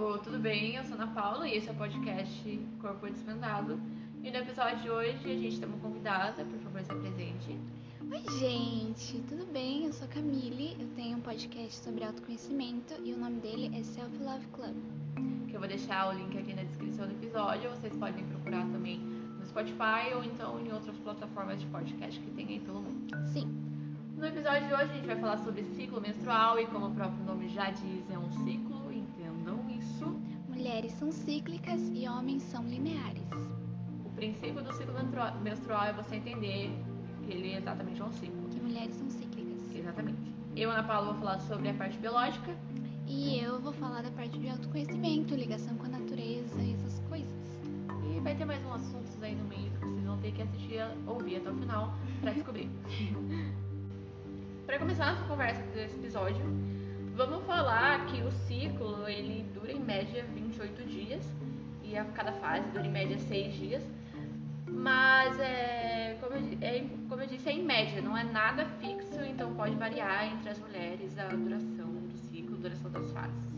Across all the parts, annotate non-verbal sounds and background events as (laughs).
povo, tudo bem? Eu sou Ana Paula e esse é o podcast Corpo Desvendado. E no episódio de hoje a gente tem uma convidada, por favor, se apresente. Oi, gente, tudo bem? Eu sou a Camille, eu tenho um podcast sobre autoconhecimento e o nome dele é Self Love Club. Que eu vou deixar o link aqui na descrição do episódio, vocês podem procurar também no Spotify ou então em outras plataformas de podcast que tem aí pelo mundo. Sim. No episódio de hoje a gente vai falar sobre ciclo menstrual e como o próprio nome já diz, é um ciclo, Mulheres são cíclicas e homens são lineares. O princípio do ciclo menstrua- menstrual é você entender que ele exatamente é um ciclo. Que mulheres são cíclicas. Exatamente. Eu, Ana Paula, vou falar sobre a parte biológica. E eu vou falar da parte de autoconhecimento, ligação com a natureza e essas coisas. E vai ter mais uns assuntos aí no meio que vocês vão ter que assistir, ouvir até o final pra descobrir. (laughs) Para começar nossa conversa desse episódio, vamos falar que o média 28 dias e a cada fase dura em média 6 dias. Mas é como, eu, é, como eu disse, é em média, não é nada fixo, então pode variar entre as mulheres a duração do ciclo, a duração das fases.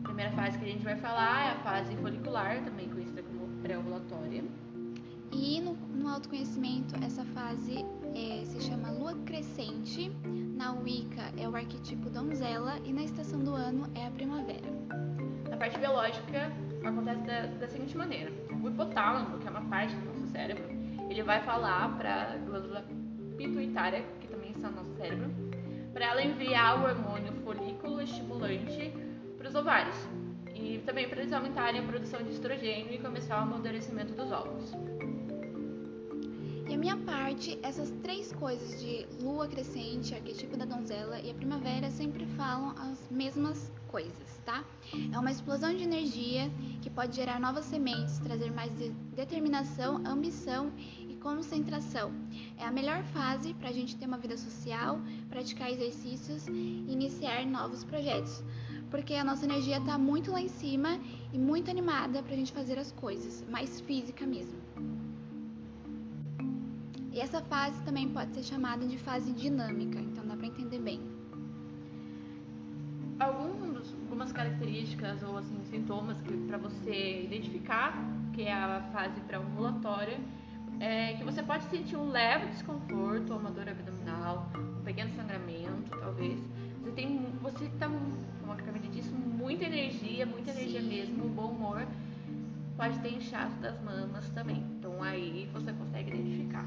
A primeira fase que a gente vai falar é a fase folicular, também conhecida como pré-ovulatória. E no, no autoconhecimento, essa fase é, se chama lua crescente. Na Wicca é o arquetipo donzela e na estação do ano é a primavera. Parte biológica, acontece da, da seguinte maneira: o hipotálamo, que é uma parte do nosso cérebro, ele vai falar para a glândula pituitária, que também está no nosso cérebro, para ela enviar o hormônio folículo estimulante para os ovários e também para eles aumentarem a produção de estrogênio e começar o amadurecimento dos óvulos. E a minha parte, essas três coisas de lua crescente, arquetipo da donzela e a primavera sempre falam as mesmas coisas, tá? É uma explosão de energia que pode gerar novas sementes, trazer mais de- determinação, ambição e concentração. É a melhor fase para a gente ter uma vida social, praticar exercícios e iniciar novos projetos. Porque a nossa energia está muito lá em cima e muito animada para a gente fazer as coisas, mais física mesmo. E essa fase também pode ser chamada de fase dinâmica, Alguns, algumas características ou assim, sintomas que para você identificar que é a fase pré-ovulatória é que você pode sentir um leve desconforto, uma dor abdominal, um pequeno sangramento, talvez. Você tem, você tá, como a Camila disse, muita energia, muita energia Sim. mesmo, um bom humor. Pode ter inchaço das mamas também. Então aí você consegue identificar.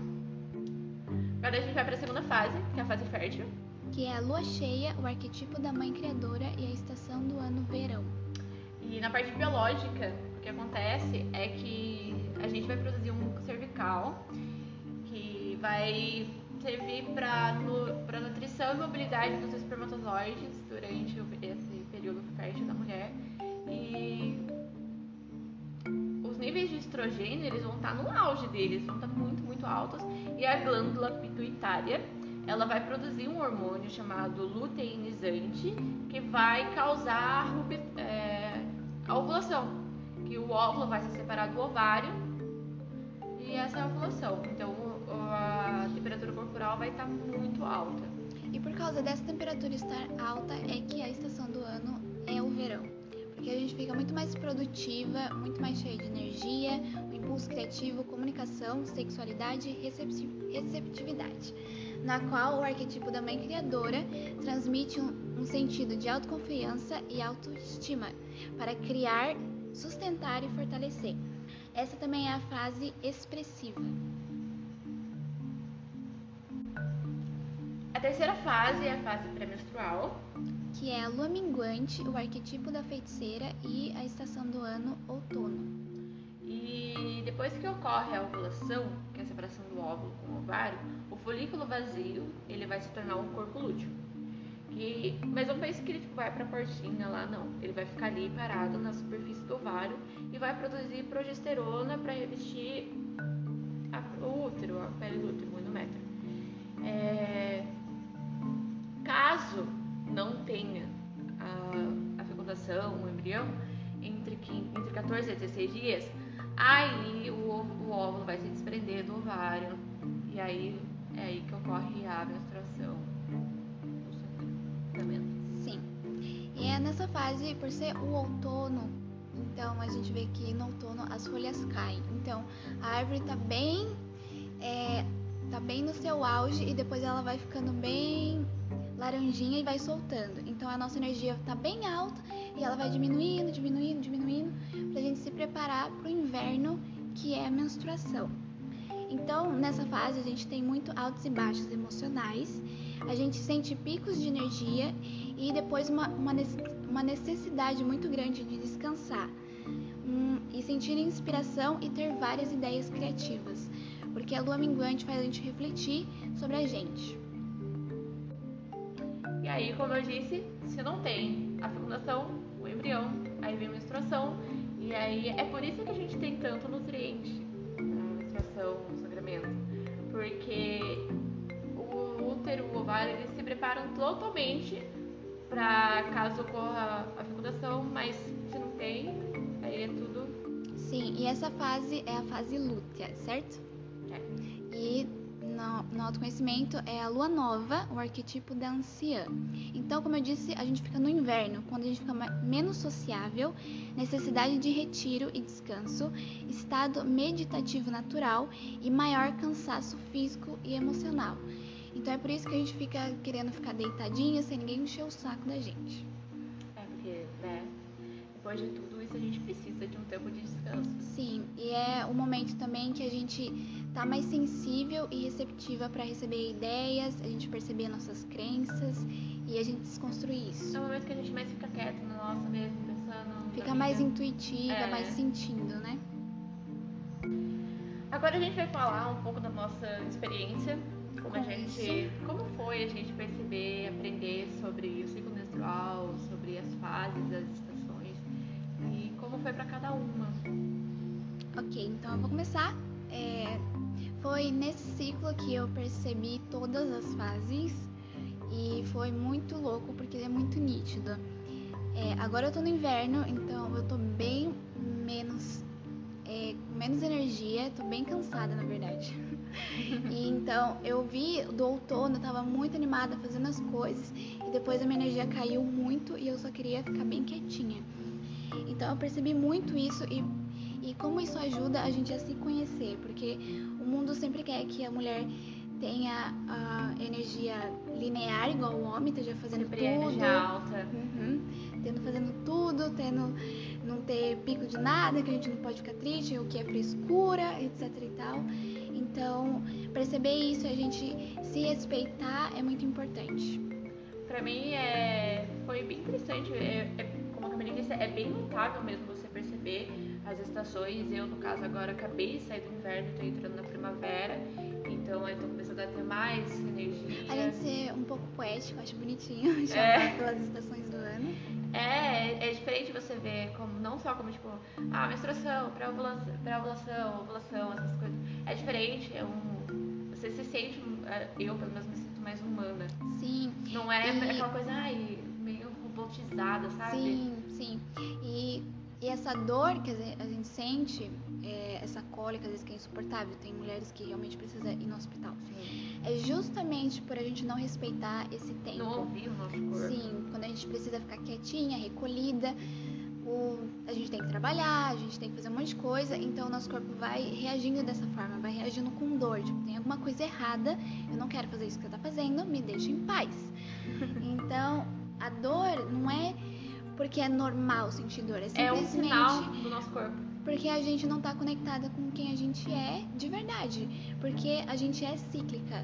Agora a gente vai para a segunda fase, que é a fase fértil. Que é a lua cheia, o arquetipo da mãe criadora e a estação do ano verão. E na parte biológica, o que acontece é que a gente vai produzir um muco cervical que vai servir para nutrição e mobilidade dos espermatozoides durante esse período fértil da mulher. E os níveis de estrogênio eles vão estar no auge deles, vão estar muito, muito altos. E a glândula pituitária ela vai produzir um hormônio chamado luteinizante que vai causar é, a ovulação, que o óvulo vai se separar do ovário e essa é a ovulação. Então a temperatura corporal vai estar muito alta. E por causa dessa temperatura estar alta é que a estação do ano é o verão. Porque a gente fica muito mais produtiva, muito mais cheia de energia, o impulso criativo, comunicação, sexualidade e recepti- receptividade. Na qual o arquetipo da mãe criadora transmite um, um sentido de autoconfiança e autoestima para criar, sustentar e fortalecer. Essa também é a fase expressiva. Terceira fase é a fase pré-menstrual. que é a lua minguante, o arquetipo da feiticeira e a estação do ano outono. E depois que ocorre a ovulação, que é a separação do óvulo com o ovário, o folículo vazio ele vai se tornar um corpo lúteo. Que, mas não pense que ele vai para a portinha lá, não. Ele vai ficar ali parado na superfície do ovário e vai produzir progesterona para revestir a- o útero, a pele do útero, o endométrio. É, caso não tenha a, a fecundação, o embrião, entre, entre 14 e 16 dias, aí o, o óvulo vai se desprender do ovário e aí é aí que ocorre a menstruação. Sim. E é nessa fase, por ser o outono, então a gente vê que no outono as folhas caem. Então a árvore tá bem, é, tá bem no seu auge e depois ela vai ficando bem laranjinha e vai soltando. Então a nossa energia tá bem alta e ela vai diminuindo, diminuindo, diminuindo, pra gente se preparar pro inverno, que é a menstruação. Então, nessa fase, a gente tem muito altos e baixos emocionais, a gente sente picos de energia e depois uma, uma necessidade muito grande de descansar um, e sentir inspiração e ter várias ideias criativas, porque a lua minguante faz a gente refletir sobre a gente. Aí, como eu disse, se não tem a fecundação, o embrião, aí vem a menstruação, e aí é por isso que a gente tem tanto nutriente na menstruação, no sangramento, porque o útero, o ovário, eles se preparam totalmente para caso ocorra a fecundação, mas se não tem, aí é tudo. Sim, e essa fase é a fase lútea, certo? É. E no, no autoconhecimento é a lua nova, o arquetipo da anciã. Então, como eu disse, a gente fica no inverno, quando a gente fica menos sociável, necessidade de retiro e descanso, estado meditativo natural e maior cansaço físico e emocional. Então é por isso que a gente fica querendo ficar deitadinha sem ninguém encher o saco da gente. Depois de tudo isso a gente precisa de um tempo de descanso. Sim, e é o momento também que a gente tá mais sensível e receptiva para receber ideias, a gente perceber nossas crenças e a gente desconstruir isso. É o momento que a gente mais fica quieto na nossa mesmo, pensando. Fica mais intuitiva, é. mais sentindo, né? Agora a gente vai falar um pouco da nossa experiência como a gente, como foi a gente perceber, aprender sobre o ciclo menstrual, sobre as fases, as estações como foi para cada uma. Ok, então eu vou começar. É, foi nesse ciclo que eu percebi todas as fases e foi muito louco porque é muito nítido. É, agora eu tô no inverno, então eu tô bem menos é, menos energia, tô bem cansada na verdade. (laughs) e então eu vi do outono, eu tava muito animada fazendo as coisas e depois a minha energia caiu muito e eu só queria ficar bem quietinha. Então eu percebi muito isso e, e como isso ajuda a gente a se conhecer, porque o mundo sempre quer que a mulher tenha a energia linear igual o homem, esteja fazendo sempre tudo. Energia alta. Uhum, tendo fazendo tudo, tendo não ter pico de nada, que a gente não pode ficar triste, o que é frescura, etc e tal. Então, perceber isso, a gente se respeitar é muito importante. Pra mim, é, foi bem interessante. É, é, é bem notável mesmo você perceber as estações. Eu, no caso, agora acabei de sair do inverno, tô entrando na primavera. Então, eu tô começando a ter mais energia. Além de ser um pouco poético, acho bonitinho (laughs) chamar é. pelas estações do ano. É, é diferente você ver como, não só como, tipo, ah, menstruação, pré-ovulação, pré-ovulação, ovulação, essas coisas. É diferente, é um. Você se sente, é, eu pelo menos me sinto mais humana. Sim. Não é e... aquela coisa, ai, meio robotizada, sabe? Sim, sim. E, e essa dor que a gente sente, é, essa cólica, às vezes que é insuportável, tem mulheres que realmente precisam ir no hospital. Sim é justamente por a gente não respeitar esse tempo. Não ouvir o nosso corpo. Sim, quando a gente precisa ficar quietinha, recolhida, o, a gente tem que trabalhar, a gente tem que fazer um monte de coisa, então o nosso corpo vai reagindo dessa forma, vai reagindo com dor, tipo, tem alguma coisa errada, eu não quero fazer isso que você tá fazendo, me deixa em paz. (laughs) então, a dor não é porque é normal sentir dor, é simplesmente... É um sinal do nosso corpo porque a gente não está conectada com quem a gente é de verdade, porque a gente é cíclica.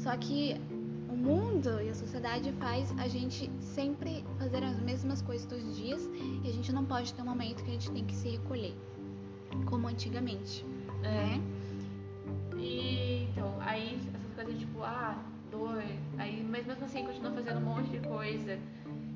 Só que o mundo e a sociedade faz a gente sempre fazer as mesmas coisas todos os dias e a gente não pode ter um momento que a gente tem que se recolher, como antigamente. É. Né? E então, aí essas coisas tipo, ah, dor, aí, mas mesmo assim continua fazendo um monte de coisa.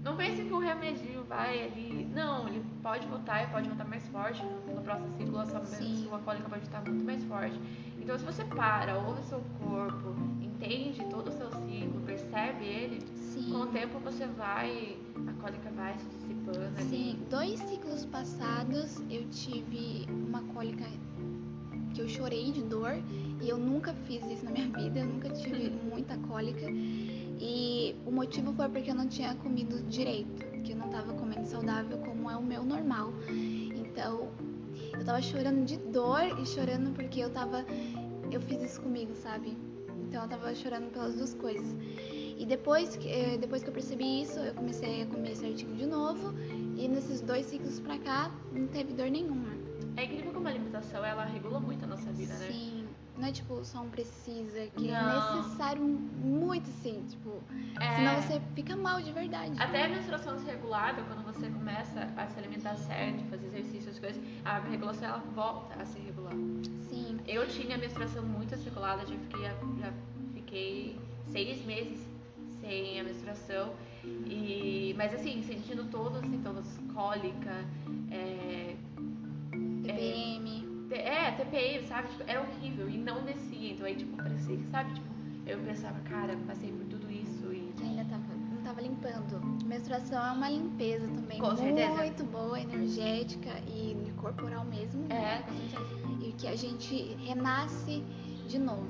Não pense que o remédio vai ali. Não, ele pode voltar e pode voltar mais forte. No próximo ciclo, a sua, sua cólica pode estar muito mais forte. Então, se você para, ouve o seu corpo, entende todo o seu ciclo, percebe ele, Sim. com o tempo você vai. A cólica vai se dissipando. Sim, ali. dois ciclos passados eu tive uma cólica que eu chorei de dor e eu nunca fiz isso na minha (laughs) vida, eu nunca tive muita cólica. E o motivo foi porque eu não tinha comido direito, que eu não tava comendo saudável como é o meu normal. Então, eu tava chorando de dor e chorando porque eu tava. Eu fiz isso comigo, sabe? Então eu tava chorando pelas duas coisas. E depois que, eh, depois que eu percebi isso, eu comecei a comer certinho de novo. E nesses dois ciclos pra cá, não teve dor nenhuma. É incrível como a alimentação ela regula muito a nossa vida, né? Não é tipo só um precisa, que Não. é necessário muito sim, tipo. É. Senão você fica mal de verdade. Até a menstruação desregulada, quando você começa a se alimentar certo, fazer exercício, as coisas, a regulação ela volta a se regular. Sim. Eu tinha a menstruação muito desregulada, já fiquei, já fiquei seis meses sem a menstruação. E, mas assim, sentindo todos os sintomas, cólica, é, TPM. T- É, TPM, sabe? Tipo, era horrível e não descia. Então aí, tipo, parecia, sabe? Tipo, eu pensava, cara, passei por tudo isso e. que ainda tava, não tava limpando. Menstruação é uma limpeza também Com certeza. muito boa, energética e corporal mesmo. É, né? com certeza. E que a gente renasce de novo.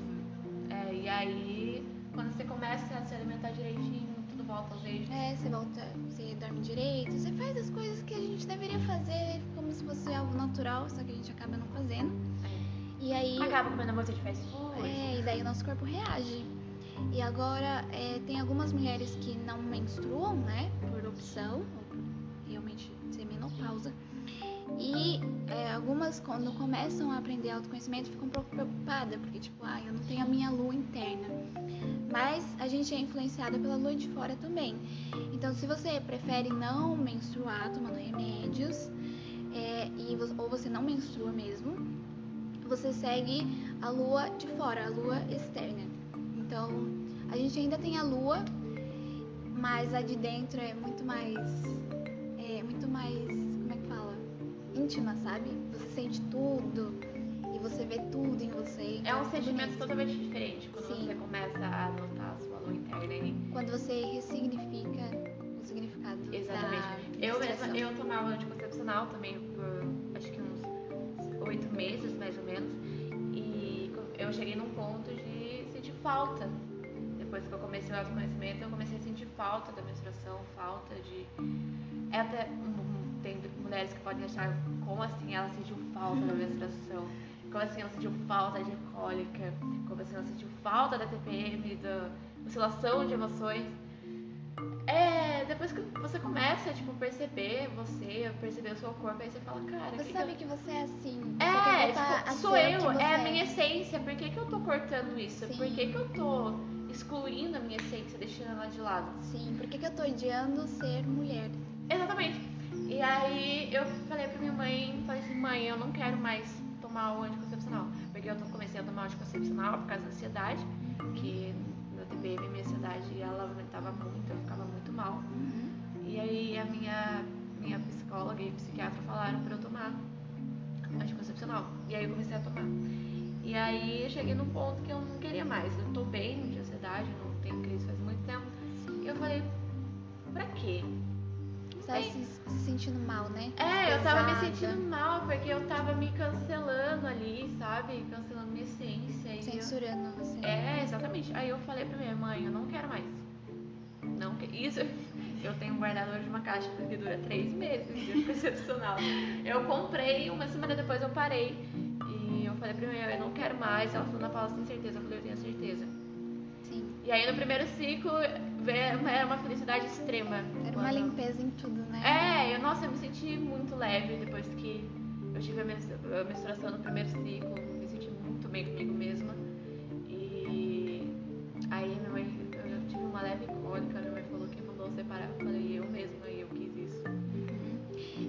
É, e aí, quando você começa a se alimentar direitinho, tudo volta aos eixos. É, você volta, você dorme direito, você faz as coisas que a gente deveria fazer como se fosse algo natural, só que a gente acaba não fazendo. E aí. Acaba comendo muito de fast food. É, e daí o nosso corpo reage. E agora é, tem algumas mulheres que não menstruam, né? Por opção, ou realmente ser menopausa. E é, algumas, quando começam a aprender autoconhecimento, ficam um pouco preocupadas, porque, tipo, ah, eu não tenho a minha lua interna. Gente é influenciada pela lua de fora também. Então, se você prefere não menstruar tomando remédios, é, e, ou você não menstrua mesmo, você segue a lua de fora, a lua externa. Então, a gente ainda tem a lua, mas a de dentro é muito mais. É muito mais. Como é que fala? Íntima, sabe? Você sente tudo e você vê tudo em você. então É um muito sentimento bonito. totalmente diferente quando Sim. você começa a Quando você ressignifica o significado. Exatamente. Eu mesma, eu tomava anticoncepcional também por acho que uns oito meses, mais ou menos. E eu cheguei num ponto de sentir falta. Depois que eu comecei o autoconhecimento, eu comecei a sentir falta da menstruação, falta de. É até. Tem mulheres que podem achar como assim ela sentiu falta da menstruação. Como assim ela sentiu falta de cólica. Como assim ela sentiu falta da TPM, da oscilação de emoções. É, depois que você começa, tipo, perceber você, perceber o seu corpo, aí você fala, cara, Você que sabe que que você é assim. eu... É, tipo, sou eu, você é a minha essência, por que, que eu tô cortando isso? Sim. Por que, que eu tô excluindo a minha essência, deixando ela de lado? Sim, por que, que eu tô odiando ser mulher? Exatamente. E aí eu falei pra minha mãe, falei assim, mãe, eu não quero mais tomar o anticoncepcional. Porque eu tô- comecei a tomar o anticoncepcional por causa da ansiedade, que TPM minha ansiedade ela aumentava muito, eu ficava muito mal. E aí a minha, minha psicóloga e psiquiatra falaram pra eu tomar anticoncepcional. E aí eu comecei a tomar. E aí eu cheguei num ponto que eu não queria mais. Eu tô bem de ansiedade, não tenho crise faz muito tempo. E eu falei, pra quê? Você tava se, se sentindo mal, né? É, eu tava me Pesada, sentindo mal, porque eu tava me cancelando ali, sabe? Cancelando minha essência. E eu... Censurando você. É, exatamente. Aí eu falei pra minha mãe, eu não quero mais. Não que... Isso, eu tenho um guardador de uma caixa que dura três meses de anticoncepcional. Eu comprei, uma semana depois eu parei. E eu falei pra minha mãe, eu não quero mais. Ela falou, na Paula, você tem certeza? Eu falei, eu tenho certeza. Sim. E aí no primeiro ciclo, era uma felicidade extrema. Era uma limpeza em tudo, né? É, eu, nossa, eu me senti muito leve depois que eu tive a menstruação no primeiro ciclo. Bem comigo mesma. E aí minha mãe, eu tive uma leve cólica, minha mãe falou que mandou separar. Eu falei, eu mesma, e eu quis isso.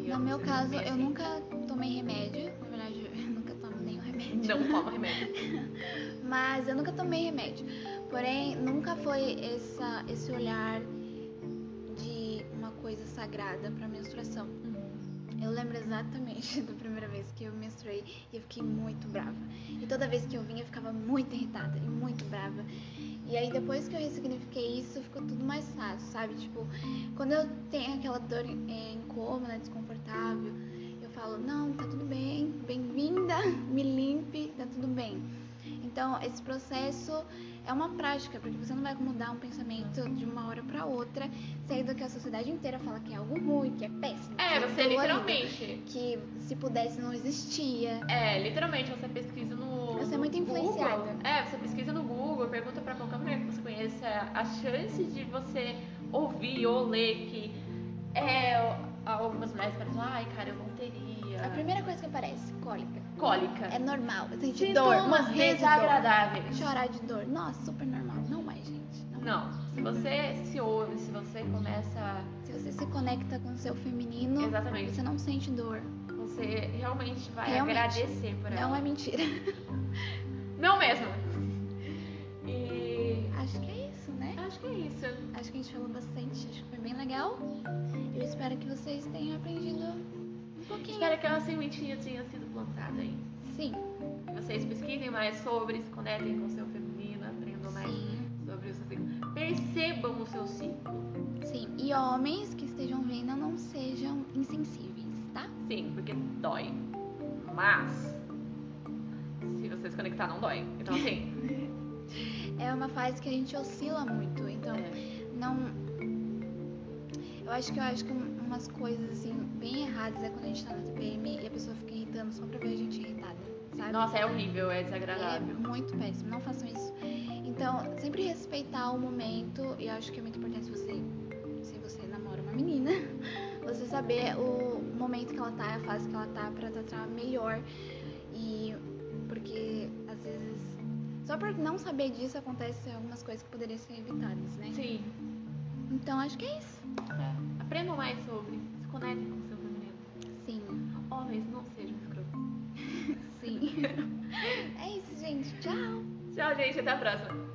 Eu No meu me caso, eu assim. nunca tomei remédio. Na verdade, (laughs) eu nunca tomo nenhum remédio. Não toma remédio. (laughs) Mas eu nunca tomei remédio. Porém, nunca foi essa, esse olhar de uma coisa sagrada pra menstruação. Eu lembro exatamente (laughs) da primeira vez que eu menstruei e eu fiquei muito brava. E toda vez que eu vinha eu ficava muito irritada e muito brava. E aí depois que eu ressignifiquei isso, ficou tudo mais fácil, sabe? Tipo, quando eu tenho aquela dor é, incômoda, desconfortável, eu falo, não, tá tudo bem, bem-vinda, (laughs) me limpe, tá tudo bem. Então, esse processo é uma prática, porque você não vai mudar um pensamento de uma hora para outra, sendo que a sociedade inteira fala que é algo ruim, que é péssimo. É, que você dolorido, literalmente. Que se pudesse não existia. É, literalmente você pesquisa no. Você é muito influenciada. Google. É, você pesquisa no Google, pergunta pra qualquer mulher que você conheça a chance de você ouvir ou ler que é algumas mulheres falam, ai cara, eu não teria. A primeira coisa que aparece, cólica. Cólica. É normal, eu sentir dor, Sintomas morrer de dor. desagradáveis. Chorar de dor. Nossa, super normal. Não é, gente. Não. Não, se você se ouve, se você começa. Se você se conecta com o seu feminino, Exatamente. você não sente dor. Você realmente vai Realmente. agradecer por ela. Não é mentira. (laughs) Não mesmo. E Acho que é isso, né? acho que é isso. Acho que a gente falou bastante, acho que foi bem legal. Eu espero que vocês tenham aprendido pouquinho. Espero que a sementinha tenha sido plantada aí. Sim. Vocês pesquisem mais sobre, se conectem com o seu feminino, aprendam mais Sim. sobre o seu ciclo. Percebam o seu ciclo. Sim. E homens que estejam vendo, não sejam insensíveis, tá? Sim, porque dói. Mas se você se conectar, não dói. Então assim. (laughs) É uma fase que a gente oscila muito, então é. não. Eu acho que eu acho que um- umas coisas assim bem erradas é quando a gente tá na TPM e a pessoa fica irritando só pra ver a gente irritada, sabe? Nossa, é horrível, é desagradável. É muito péssimo, não façam isso. Então, sempre respeitar o momento, e eu acho que é muito importante você, se você namora uma menina, (laughs) você saber o momento que ela tá, a fase que ela tá, pra tratar melhor. E porque às vezes, só por não saber disso, acontecem algumas coisas que poderiam ser evitadas, né? Sim. Então, acho que é isso. É. Aprendam mais sobre. Se conectem com o seu feminino. Sim, Homens, não sejam escrotos. (laughs) sim. (laughs) é isso, gente. Tchau! Tchau, gente. Até a próxima.